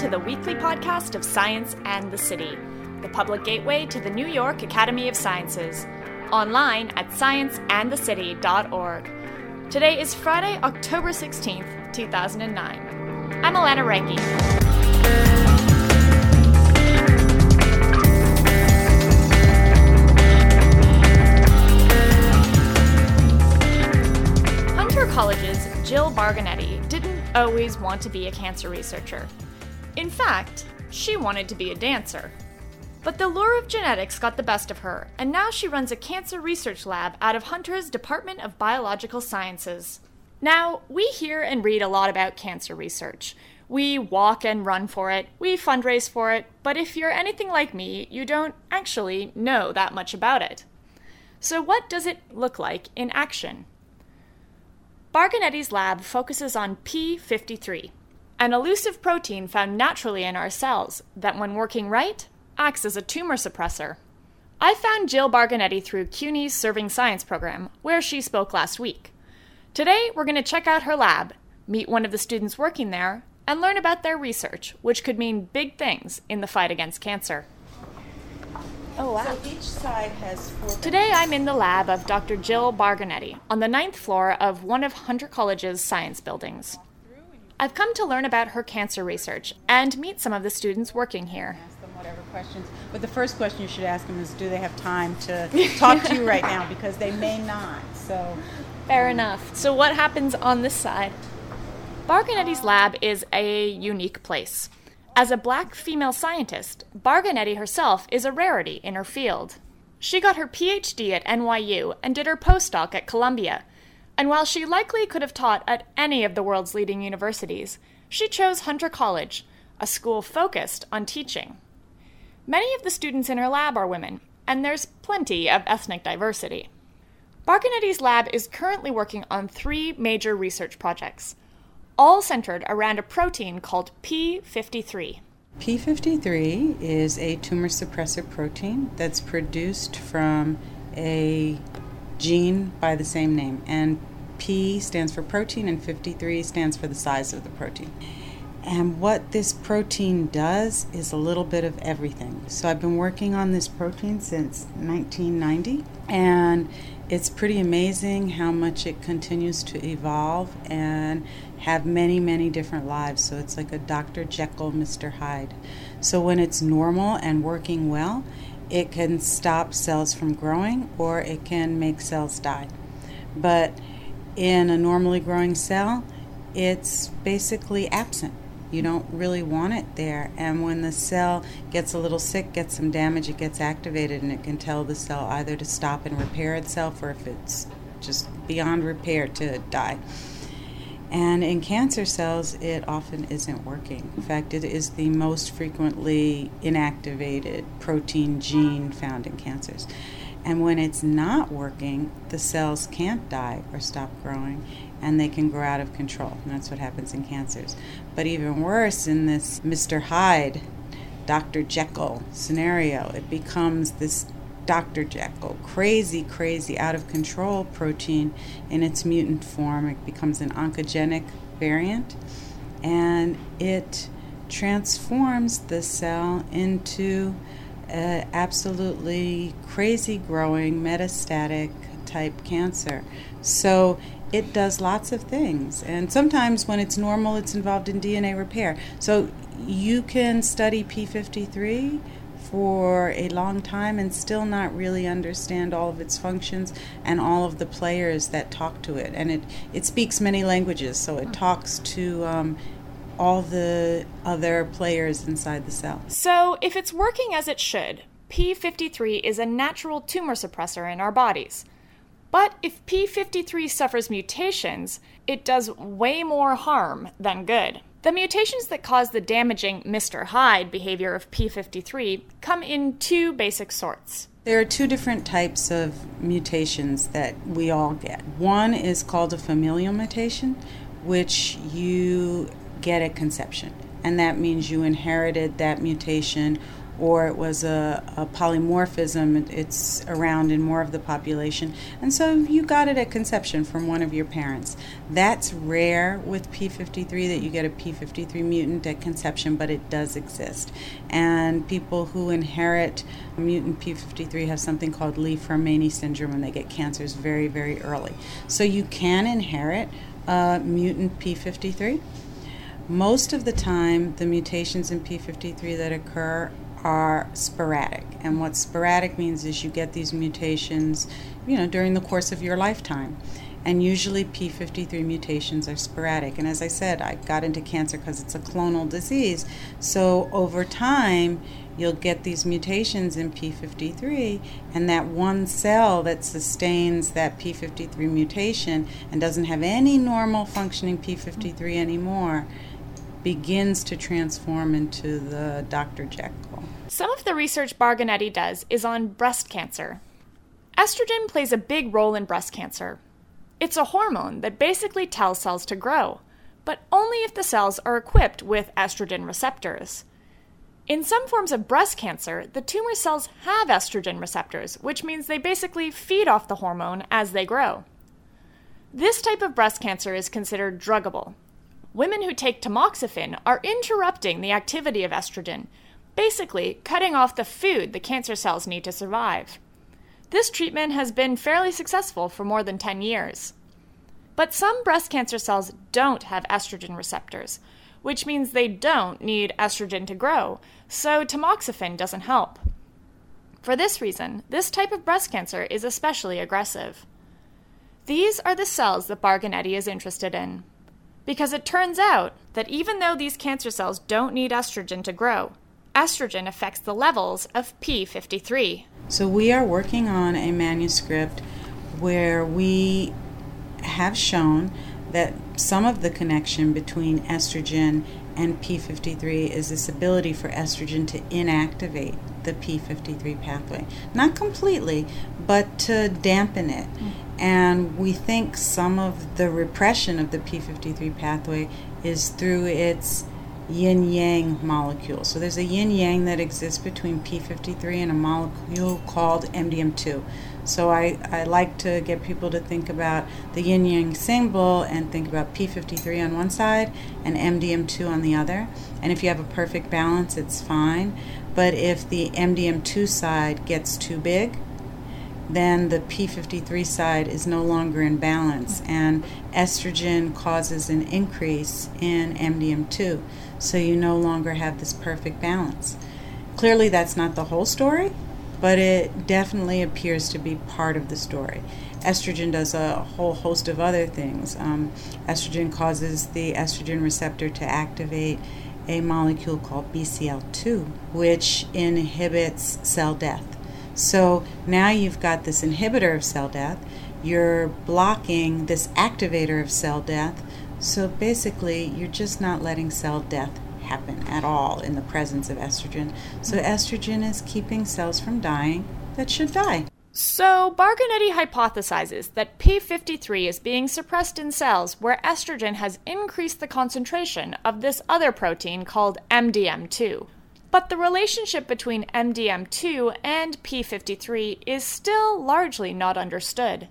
to the weekly podcast of Science and the City, the public gateway to the New York Academy of Sciences, online at scienceandthecity.org. Today is Friday, October 16th, 2009. I'm Alana. Hunter College's Jill Bargonetti didn't always want to be a cancer researcher. In fact, she wanted to be a dancer. But the lure of genetics got the best of her, and now she runs a cancer research lab out of Hunter's Department of Biological Sciences. Now, we hear and read a lot about cancer research. We walk and run for it, we fundraise for it, but if you're anything like me, you don't actually know that much about it. So, what does it look like in action? Bargonetti's lab focuses on P53, an elusive protein found naturally in our cells that, when working right, acts as a tumor suppressor. I found Jill Bargonetti through CUNY's Serving Science program, where she spoke last week. Today, we're going to check out her lab, meet one of the students working there, and learn about their research, which could mean big things in the fight against cancer. Oh, wow. So each side has four. Today I'm in the lab of Dr. Jill Bargonetti on the ninth floor of one of Hunter College's science buildings. I've come to learn about her cancer research and meet some of the students working here. Ask them whatever questions. But the first question you should ask them is, do they have time to talk to you right now? Because they may not. So Fair enough. So, what happens on this side? Bargonetti's lab is a unique place. As a black female scientist, Bargonetti herself is a rarity in her field. She got her PhD at NYU and did her postdoc at Columbia. And while she likely could have taught at any of the world's leading universities, she chose Hunter College, a school focused on teaching. Many of the students in her lab are women, and there's plenty of ethnic diversity. Bargonetti's lab is currently working on three major research projects, all centered around a protein called P53. P53 is a tumor suppressor protein that's produced from a gene by the same name. And P stands for protein, and 53 stands for the size of the protein. And what this protein does is a little bit of everything. So I've been working on this protein since 1990, and it's pretty amazing how much it continues to evolve and have many, many different lives. So it's like a Dr. Jekyll, Mr. Hyde. So when it's normal and working well, it can stop cells from growing or it can make cells die. But in a normally growing cell, it's basically absent. You don't really want it there. And when the cell gets a little sick, gets some damage, it gets activated and it can tell the cell either to stop and repair itself or if it's just beyond repair to die. And in cancer cells, it often isn't working. In fact, it is the most frequently inactivated protein gene found in cancers. And when it's not working, the cells can't die or stop growing and they can grow out of control. And that's what happens in cancers. But even worse, in this Mr. Hyde, Dr. Jekyll scenario, it becomes this Dr. Jekyll, crazy, crazy, out of control protein in its mutant form. It becomes an oncogenic variant and it transforms the cell into uh, absolutely crazy growing metastatic type cancer. So it does lots of things. And sometimes when it's normal, it's involved in DNA repair. So you can study P53 for a long time and still not really understand all of its functions and all of the players that talk to it. And it, it speaks many languages, so it talks to um, all the other players inside the cell. So, if it's working as it should, P53 is a natural tumor suppressor in our bodies. But if P53 suffers mutations, it does way more harm than good. The mutations that cause the damaging Mr. Hyde behavior of P53 come in two basic sorts. There are two different types of mutations that we all get. One is called a familial mutation, which you get at conception, and that means you inherited that mutation or it was a, a polymorphism, it's around in more of the population. And so you got it at conception from one of your parents. That's rare with P53 that you get a P53 mutant at conception, but it does exist. And people who inherit mutant P53 have something called Li-Fraumeni syndrome and they get cancers very, very early. So you can inherit a mutant P53. Most of the time, the mutations in P53 that occur are sporadic. And what sporadic means is you get these mutations, you know, during the course of your lifetime. And usually P53 mutations are sporadic. And as I said, I got into cancer because it's a clonal disease. So over time, you'll get these mutations in P53, and that one cell that sustains that P53 mutation and doesn't have any normal functioning P53 anymore begins to transform into the Dr. Jekyll. Some of the research Bargonetti does is on breast cancer. Estrogen plays a big role in breast cancer. It's a hormone that basically tells cells to grow, but only if the cells are equipped with estrogen receptors. In some forms of breast cancer, the tumor cells have estrogen receptors, which means they basically feed off the hormone as they grow. This type of breast cancer is considered druggable, women who take tamoxifen are interrupting the activity of estrogen, basically cutting off the food the cancer cells need to survive. This treatment has been fairly successful for more than 10 years. But some breast cancer cells don't have estrogen receptors, which means they don't need estrogen to grow, so tamoxifen doesn't help. For this reason, this type of breast cancer is especially aggressive. These are the cells that Bargonetti is interested in. Because it turns out that even though these cancer cells don't need estrogen to grow, estrogen affects the levels of P53. So we are working on a manuscript where we have shown that some of the connection between estrogen and P53 is this ability for estrogen to inactivate the P53 pathway. Not completely, but to dampen it. Mm-hmm. And we think some of the repression of the P53 pathway is through its yin yang molecule. So there's a yin yang that exists between P53 and a molecule called MDM2. So I, I like to get people to think about the yin yang symbol and think about P53 on one side and MDM2 on the other. And if you have a perfect balance, it's fine. But if the MDM2 side gets too big, then the P53 side is no longer in balance, and estrogen causes an increase in MDM2. So you no longer have this perfect balance. Clearly, that's not the whole story, but it definitely appears to be part of the story. Estrogen does a whole host of other things. Um, estrogen causes the estrogen receptor to activate a molecule called BCL2, which inhibits cell death. So now you've got this inhibitor of cell death, you're blocking this activator of cell death. So basically, you're just not letting cell death happen at all in the presence of estrogen. So mm-hmm. estrogen is keeping cells from dying that should die. So, Bargonetti hypothesizes that P53 is being suppressed in cells where estrogen has increased the concentration of this other protein called MDM2. But the relationship between MDM2 and P53 is still largely not understood.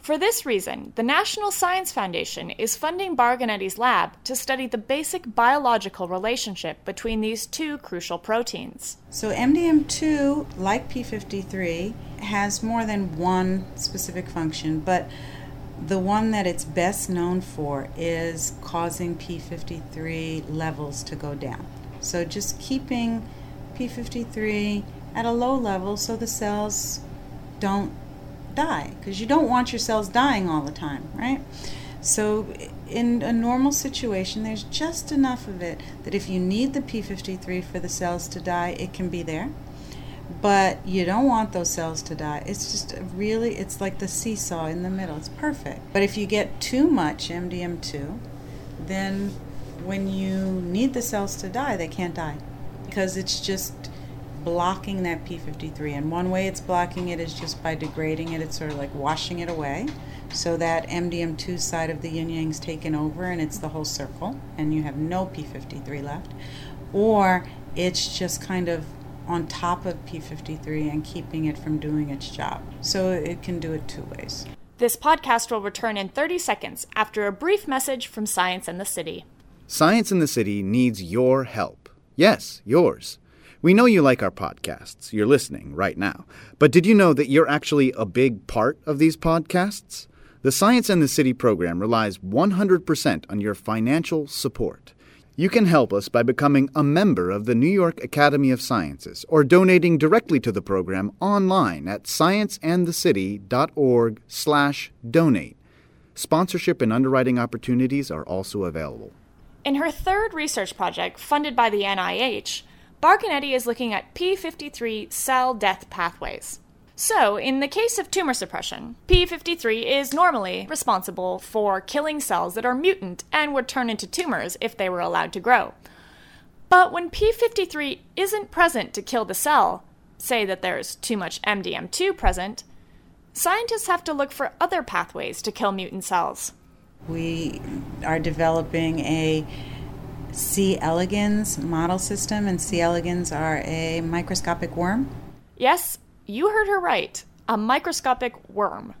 For this reason, the National Science Foundation is funding Bargonetti's lab to study the basic biological relationship between these two crucial proteins. So, MDM2, like P53, has more than one specific function, but the one that it's best known for is causing P53 levels to go down. So just keeping P53 at a low level so the cells don't die because you don't want your cells dying all the time, right? So in a normal situation, there's just enough of it that if you need the P53 for the cells to die, it can be there. But you don't want those cells to die. It's just really, it's like the seesaw in the middle. It's perfect. But if you get too much MDM2, then when you need the cells to die, they can't die because it's just blocking that P53. And one way it's blocking it is just by degrading it, it's sort of like washing it away. So that MDM2 side of the yin yang's taken over and it's the whole circle, and you have no P53 left. Or it's just kind of on top of P53 and keeping it from doing its job. So it can do it two ways. This podcast will return in 30 seconds after a brief message from Science in the City. Science in the City needs your help. Yes, yours. We know you like our podcasts. You're listening right now. But did you know that you're actually a big part of these podcasts? The Science in the City program relies 100% on your financial support. You can help us by becoming a member of the New York Academy of Sciences or donating directly to the program online at scienceandthecity.org/donate. Sponsorship and underwriting opportunities are also available. In her third research project funded by the NIH, Bargonetti is looking at p53 cell death pathways. So, in the case of tumor suppression, P53 is normally responsible for killing cells that are mutant and would turn into tumors if they were allowed to grow. But when P53 isn't present to kill the cell, say that there's too much MDM2 present, scientists have to look for other pathways to kill mutant cells. We are developing a C. elegans model system, and C. elegans are a microscopic worm. Yes, you heard her right. A microscopic worm.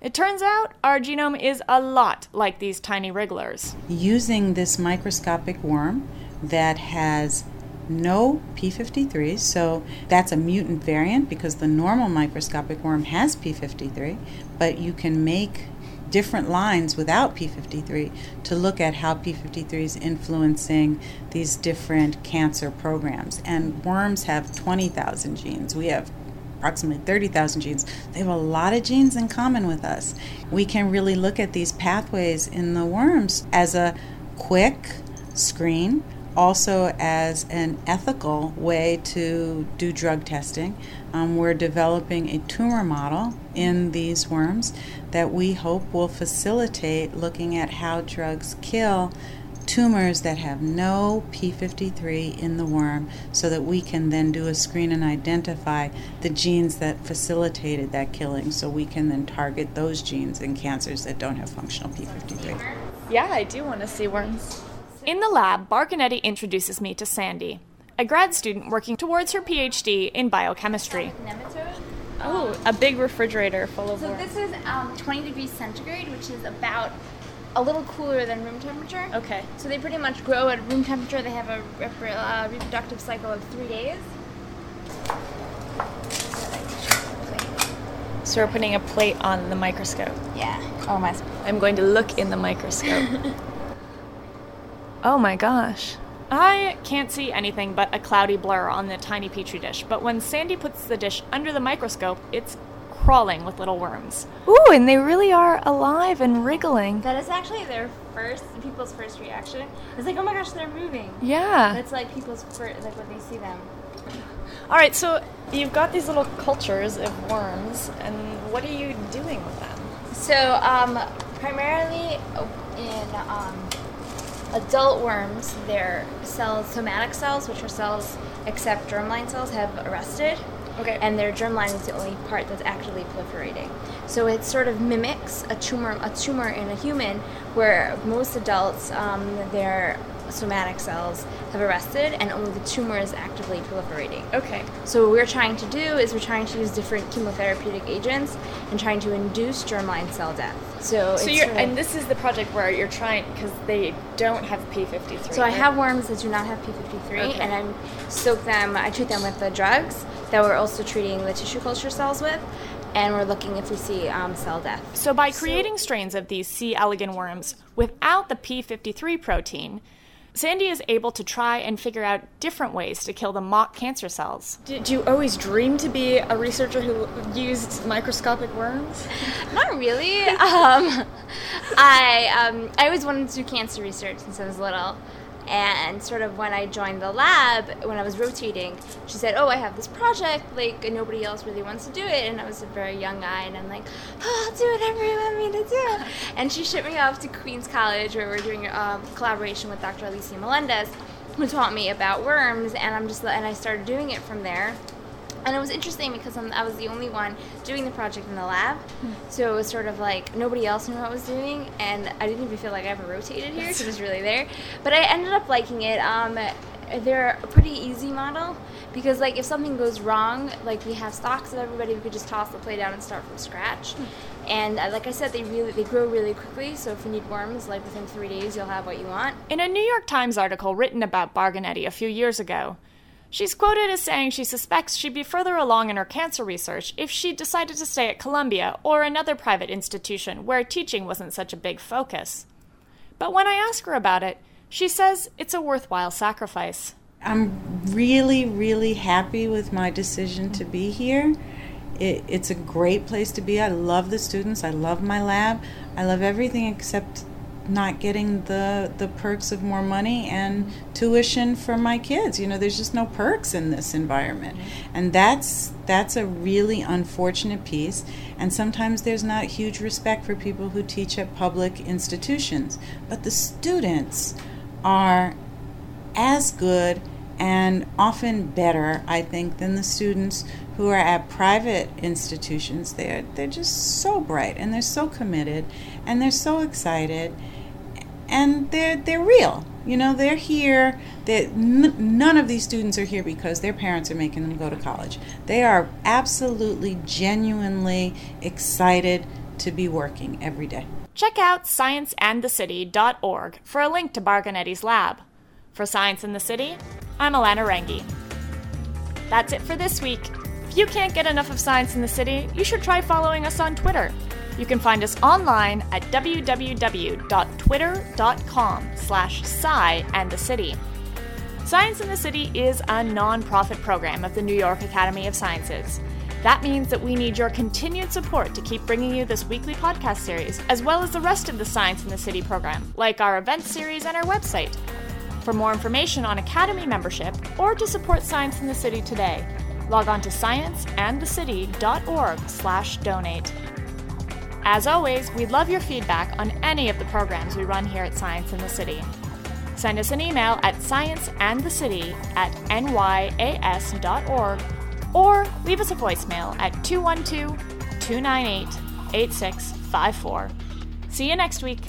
It turns out our genome is a lot like these tiny wrigglers. Using this microscopic worm that has no P53, so that's a mutant variant because the normal microscopic worm has P53, but you can make different lines without P53 to look at how P53 is influencing these different cancer programs. And worms have 20,000 genes. We have approximately 30,000 genes. They have a lot of genes in common with us. We can really look at these pathways in the worms as a quick screen, also as an ethical way to do drug testing. Um, we're developing a tumor model in these worms that we hope will facilitate looking at how drugs kill tumors that have no P53 in the worm so that we can then do a screen and identify the genes that facilitated that killing so we can then target those genes in cancers that don't have functional P53. Yeah, I do want to see worms. In the lab, Bargonetti introduces me to Sandy, a grad student working towards her PhD in biochemistry. Oh, a big refrigerator full of So worms. this is um, 20 degrees centigrade, which is about a little cooler than room temperature. Okay. So they pretty much grow at room temperature. They have a rep- uh, reproductive cycle of three days. So we're putting a plate on the microscope. Yeah. Oh my. I'm going to look in the microscope. oh my gosh. I can't see anything but a cloudy blur on the tiny petri dish, but when Sandy puts the dish under the microscope, it's crawling with little worms. Ooh, and they really are alive and wriggling. That is actually their first, people's first reaction. It's like, oh my gosh, they're moving. Yeah. That's like people's first, like when they see them. All right, so you've got these little cultures of worms, and what are you doing with them? So, um, primarily in um, adult worms, their cells, somatic cells, which are cells except germline cells, have arrested. Okay. And their germline is the only part that's actively proliferating. So it sort of mimics a tumor, a tumor in a human, where most adults, um, their somatic cells have arrested, and only the tumor is actively proliferating. Okay. So what we're trying to do is we're trying to use different chemotherapeutic agents and trying to induce germline cell death. So, So it's you're, and this is the project where you're trying because they don't have P53. so I have worms that do not have P53, Okay. and I soak them. I treat them with the drugs that we're also treating the tissue culture cells with, and we're looking if we see um, cell death. So, by creating strains of these C. elegans worms without the P53 protein, Sandy is able to try and figure out different ways to kill the mock cancer cells. Did you always dream to be a researcher who used microscopic worms? Not really. um, I um, I always wanted to do cancer research since I was little. And sort of when I joined the lab, when I was rotating, she said, "Oh, I have this project. Like nobody else really wants to do it." And I was a very young guy, and I'm like, "Oh, I'll do whatever you want me to do." And she shipped me off to Queens College, where we're doing um, collaboration with Dr. Alicia Melendez, who taught me about worms. And I'm just and I started doing it from there. And it was interesting because I'm, I was the only one doing the project in the lab. So it was sort of like nobody else knew what I was doing, and I didn't even feel like I ever rotated here because it was really there. But I ended up liking it. Um, they're a pretty easy model because like if something goes wrong, like we have stocks of everybody, we could just toss the play down and start from scratch. And uh, like I said, they really they grow really quickly. So if you need worms, like within three days, you'll have what you want. In a New York Times article written about Bargonetti a few years ago, she's quoted as saying she suspects she'd be further along in her cancer research if she'd decided to stay at Columbia or another private institution where teaching wasn't such a big focus. But when I ask her about it, she says it's a worthwhile sacrifice. I'm really, really happy with my decision to be here. It, it's a great place to be. I love the students. I love my lab. I love everything except not getting the the perks of more money and tuition for my kids. You know, there's just no perks in this environment. Mm-hmm. And that's that's a really unfortunate piece. And sometimes there's not huge respect for people who teach at public institutions. But the students are as good and often better, I think, than the students who are at private institutions. They're they're just so bright and they're so committed and they're so excited and they're they're real. You know, they're here. That n- none of these students are here because their parents are making them go to college. They are absolutely, genuinely excited to be working every day. Check out scienceandthecity.org for a link to Bargonetti's lab. For Science in the City, I'm Alana Rangi. That's it for this week. If you can't get enough of Science in the City, you should try following us on Twitter. You can find us online at www.twitter.com slash sci and the city. Science in the City is a non-profit program of the New York Academy of Sciences. That means that we need your continued support to keep bringing you this weekly podcast series, as well as the rest of the Science in the City program, like our event series and our website. For more information on Academy membership or to support Science in the City today, log on to scienceandthecity.org slash donate. As always, we'd love your feedback on any of the programs we run here at Science in the City. Send us an email at scienceandthecity at nyas.org or leave us a voicemail at 212 298 8654. See you next week.